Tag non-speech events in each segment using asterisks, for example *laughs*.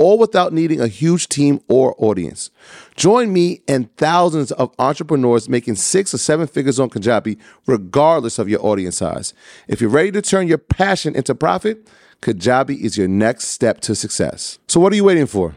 all without needing a huge team or audience. Join me and thousands of entrepreneurs making six or seven figures on Kajabi, regardless of your audience size. If you're ready to turn your passion into profit, Kajabi is your next step to success. So, what are you waiting for?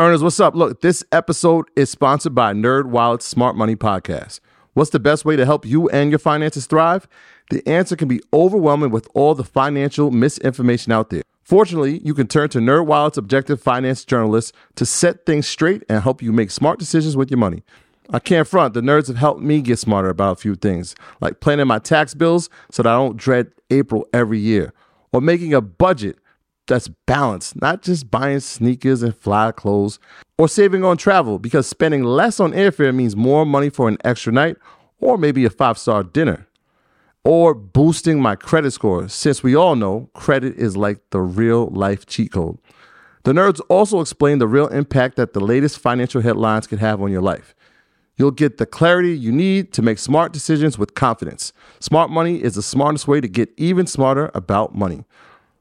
Earners, what's up? Look, this episode is sponsored by NerdWallet's Smart Money Podcast. What's the best way to help you and your finances thrive? The answer can be overwhelming with all the financial misinformation out there. Fortunately, you can turn to NerdWallet's objective finance journalists to set things straight and help you make smart decisions with your money. I can't front, the nerds have helped me get smarter about a few things, like planning my tax bills so that I don't dread April every year, or making a budget that's balanced, not just buying sneakers and fly clothes, or saving on travel because spending less on airfare means more money for an extra night or maybe a five star dinner or boosting my credit score, since we all know credit is like the real life cheat code. The nerds also explain the real impact that the latest financial headlines can have on your life. You'll get the clarity you need to make smart decisions with confidence. Smart money is the smartest way to get even smarter about money.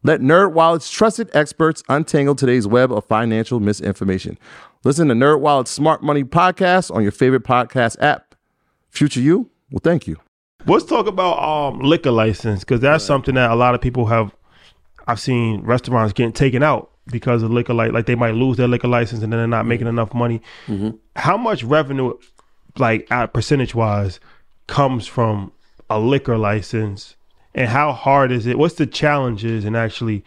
Let NerdWallet's trusted experts untangle today's web of financial misinformation. Listen to NerdWallet's Smart Money podcast on your favorite podcast app. Future you, well, thank you. Let's talk about um, liquor license because that's right. something that a lot of people have. I've seen restaurants getting taken out because of liquor like like they might lose their liquor license and then they're not making enough money. Mm-hmm. How much revenue, like at percentage wise, comes from a liquor license, and how hard is it? What's the challenges in actually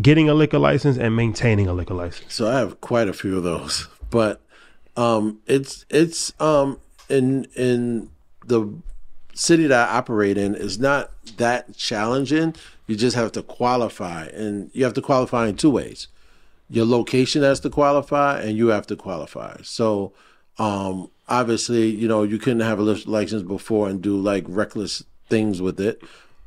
getting a liquor license and maintaining a liquor license? So I have quite a few of those, but um, it's it's um, in in the city that I operate in is not that challenging. You just have to qualify, and you have to qualify in two ways. Your location has to qualify, and you have to qualify. So, um, obviously, you know, you couldn't have a license before and do like reckless things with it.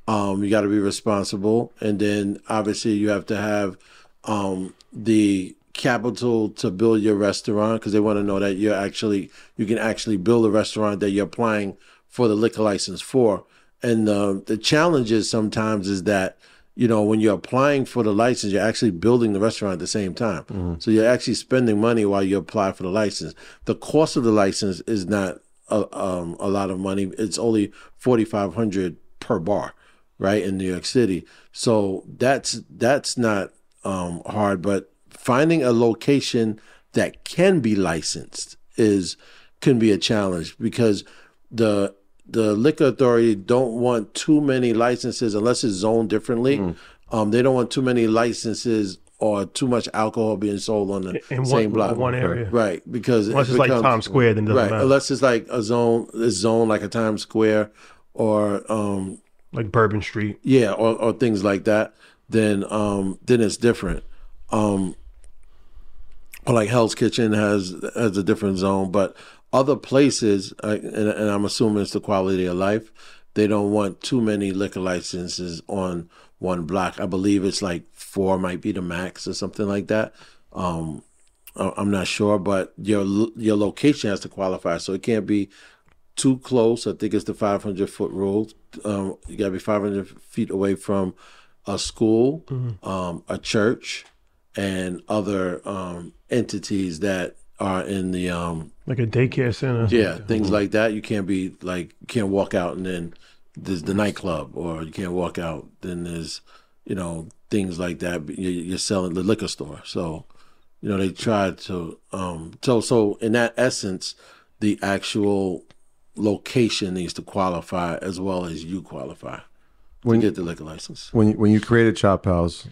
Um, you got to be responsible, and then obviously you have to have um, the capital to build your restaurant because they want to know that you're actually you can actually build a restaurant that you're applying for the liquor license for. And uh, the challenge is sometimes is that you know when you're applying for the license, you're actually building the restaurant at the same time. Mm-hmm. So you're actually spending money while you apply for the license. The cost of the license is not a, um, a lot of money. It's only forty five hundred per bar, right in New York City. So that's that's not um, hard, but finding a location that can be licensed is can be a challenge because the the liquor authority don't want too many licenses unless it's zoned differently. Mm. Um, they don't want too many licenses or too much alcohol being sold on the in same one, block, one area, right? Because unless it becomes, it's like Times Square, then right. Matter. Unless it's like a zone, a zone like a Times Square or um, like Bourbon Street, yeah, or, or things like that. Then um, then it's different. Um, or like Hell's Kitchen has has a different zone, but other places, uh, and, and, I'm assuming it's the quality of life, they don't want too many liquor licenses on one block. I believe it's like four might be the max or something like that. Um, I'm not sure, but your your location has to qualify, so it can't be too close. I think it's the 500 foot rule. Um, you got to be 500 feet away from a school, mm-hmm. um, a church, and other um, entities that are in the um, Like a daycare center. yeah things like that. You can't be like you can't walk out and then there's the nightclub, or you can't walk out then there's you know things like that. You- You're selling the liquor store, so you know they tried to um so so in that essence the actual location needs to qualify as well as you qualify When- to get the liquor license when you, when you create a chop house,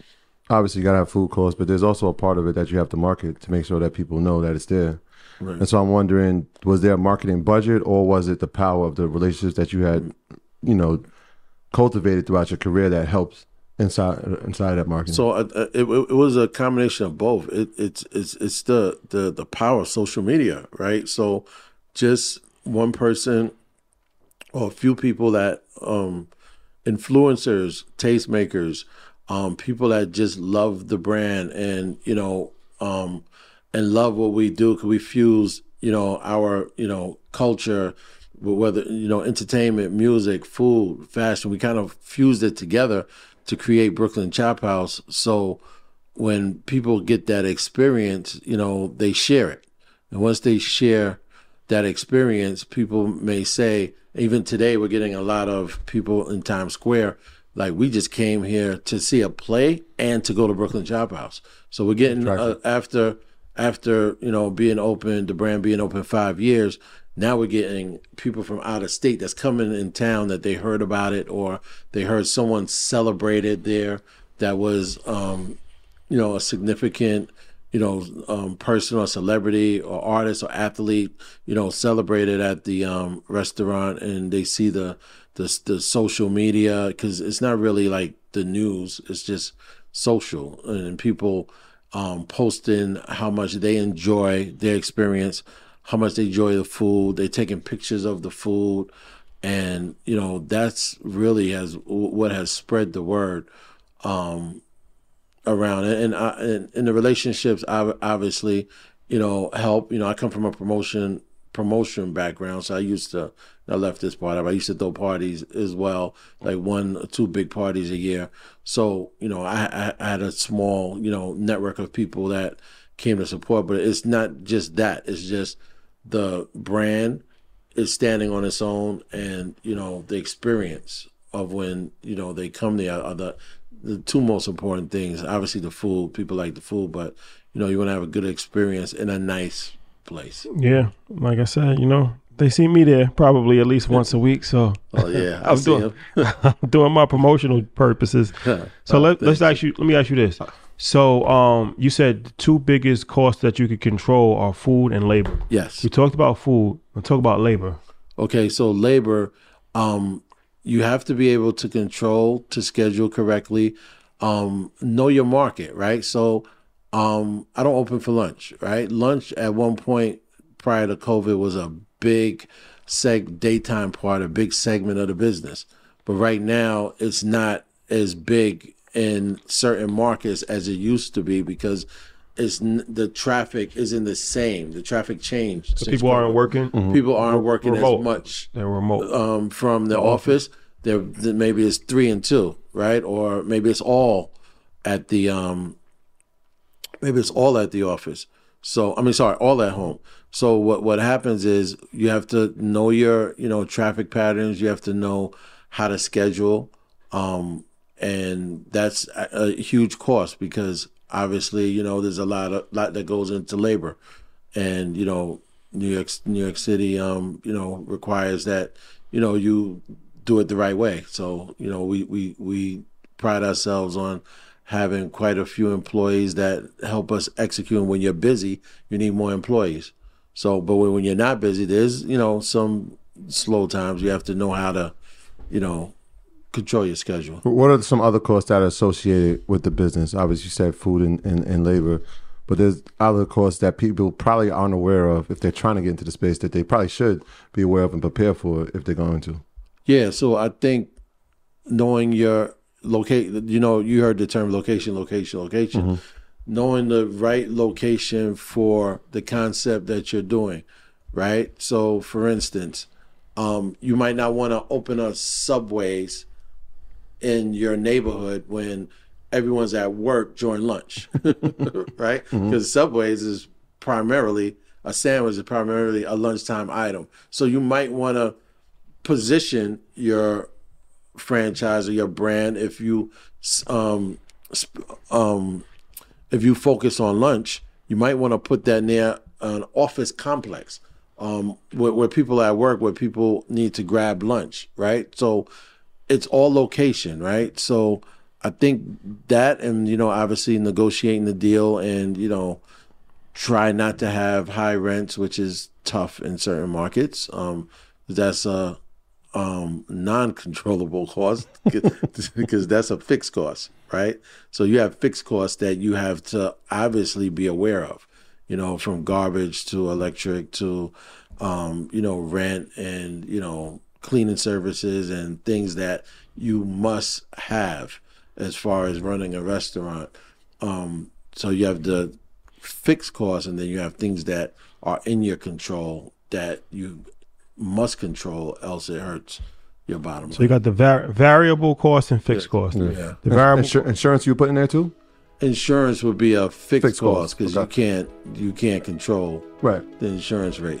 obviously you gotta have food costs, but there's also a part of it that you have to market to make sure that people know that it's there. Right. And so I'm wondering, was there a marketing budget, or was it the power of the relationships that you had, you know, cultivated throughout your career that helps inside inside that marketing? so uh, uh, it, it was a combination of both it, it's it's it's the, the the power of social media right so just one person or a few people that um influencers tastemakers um people that just love the brand and you know um and love what we do because we fuse you know our you know culture whether you know entertainment music food fashion. We kind of fused it together to create brooklyn chop house. So when people get that experience you know they share it. And once they share that experience, people may say, even today, we're getting a lot of people in Times Square. Like we just came here to see a play and to go to Brooklyn Chop House. So we're getting uh, after after you know being open, the brand being open five years. Now we're getting people from out of state that's coming in town that they heard about it or they heard someone celebrated there that was um, you know a significant you know, um, person or celebrity or artist or athlete, you know, celebrated at the um, restaurant, and they see the the, the social media because it's not really like the news; it's just social, and people um, posting how much they enjoy their experience, how much they enjoy the food. They're taking pictures of the food, and you know that's really has what has spread the word. Um, around it. And, I, and and the relationships ob- obviously you know help. You know i come from a promotion promotion background so i used to i left this part of i used to throw parties as well like one or two big parties a year. So you know I I had a small you know network of people that came to support but it's not just that. It's just the brand is standing on its own and you know the experience of when you know they come there are the the two most important things obviously the food people like the food but you know you want to have a good experience in a nice place Yeah, like I said, you know, they see me there probably at least once a week. So oh yeah *laughs* I'm doing. *laughs* I'm doing my promotional purposes. *laughs* So let, let's ask you. Let me ask you this. So um, you said the two biggest costs that you could control are food and labor. yes We talked about food. Let's talk about labor. Okay, so labor, um, you have to be able to control to schedule correctly, um, know your market, right? So um, I don't open for lunch, right? Lunch at one point prior to COVID was a big seg daytime part, a big segment of the business. But right now it's not as big in certain markets as it used to be because it's n- the traffic isn't the same. The traffic changed. since People aren't COVID working. people aren't working Remote. as much They're remote. um, from the office. There, then maybe it's three and two, right? Or maybe it's all at the um, maybe it's all at the office. So I mean, sorry, all at home. So what what happens is you have to know your you know traffic patterns. You have to know how to schedule, um, and that's a, a huge cost because obviously you know there's a lot of lot that goes into labor, and you know New York New York City um you know requires that you know you do it the right way. So you know we we we pride ourselves on having quite a few employees that help us execute. And when you're busy, you need more employees. So, but when, when you're not busy, there's you know some slow times. You have to know how to, you know, control your schedule. What are some other costs that are associated with the business? Obviously, you said food and, and, and labor, but there's other costs that people probably aren't aware of if they're trying to get into the space that they probably should be aware of and prepare for if they're going to. Yeah, so I think knowing your locate, you know, you heard the term location, location, location. Knowing the right location for the concept that you're doing, right? So, for instance, um, you might not want to open up subways in your neighborhood when everyone's at work during lunch, *laughs* right? Because Subways is primarily a sandwich is primarily a lunchtime item. So you might want to position your franchise or your brand if you um, um, if you focus on lunch, you might want to put that near an office complex um, where, where people are at work, where people need to grab lunch, right? So it's all location, right? So I think that, and you know, obviously negotiating the deal, and you know, try not to have high rents, which is tough in certain markets. Um, that's a um, non-controllable *laughs* cost *laughs* because that's a fixed cost, right? So you have fixed costs that you have to obviously be aware of, you know, from garbage to electric to, um, you know, rent and you know cleaning services and things that you must have as far as running a restaurant. Um, so you have the fixed costs, and then you have things that are in your control that you must control, else it hurts your bottom line. So you got the var- variable cost and fixed cost. Yeah. The variable Insur- insurance you put in there too? Insurance would be a fixed, Fixed cost cost, because okay. you can't you can't control Right. the insurance rate.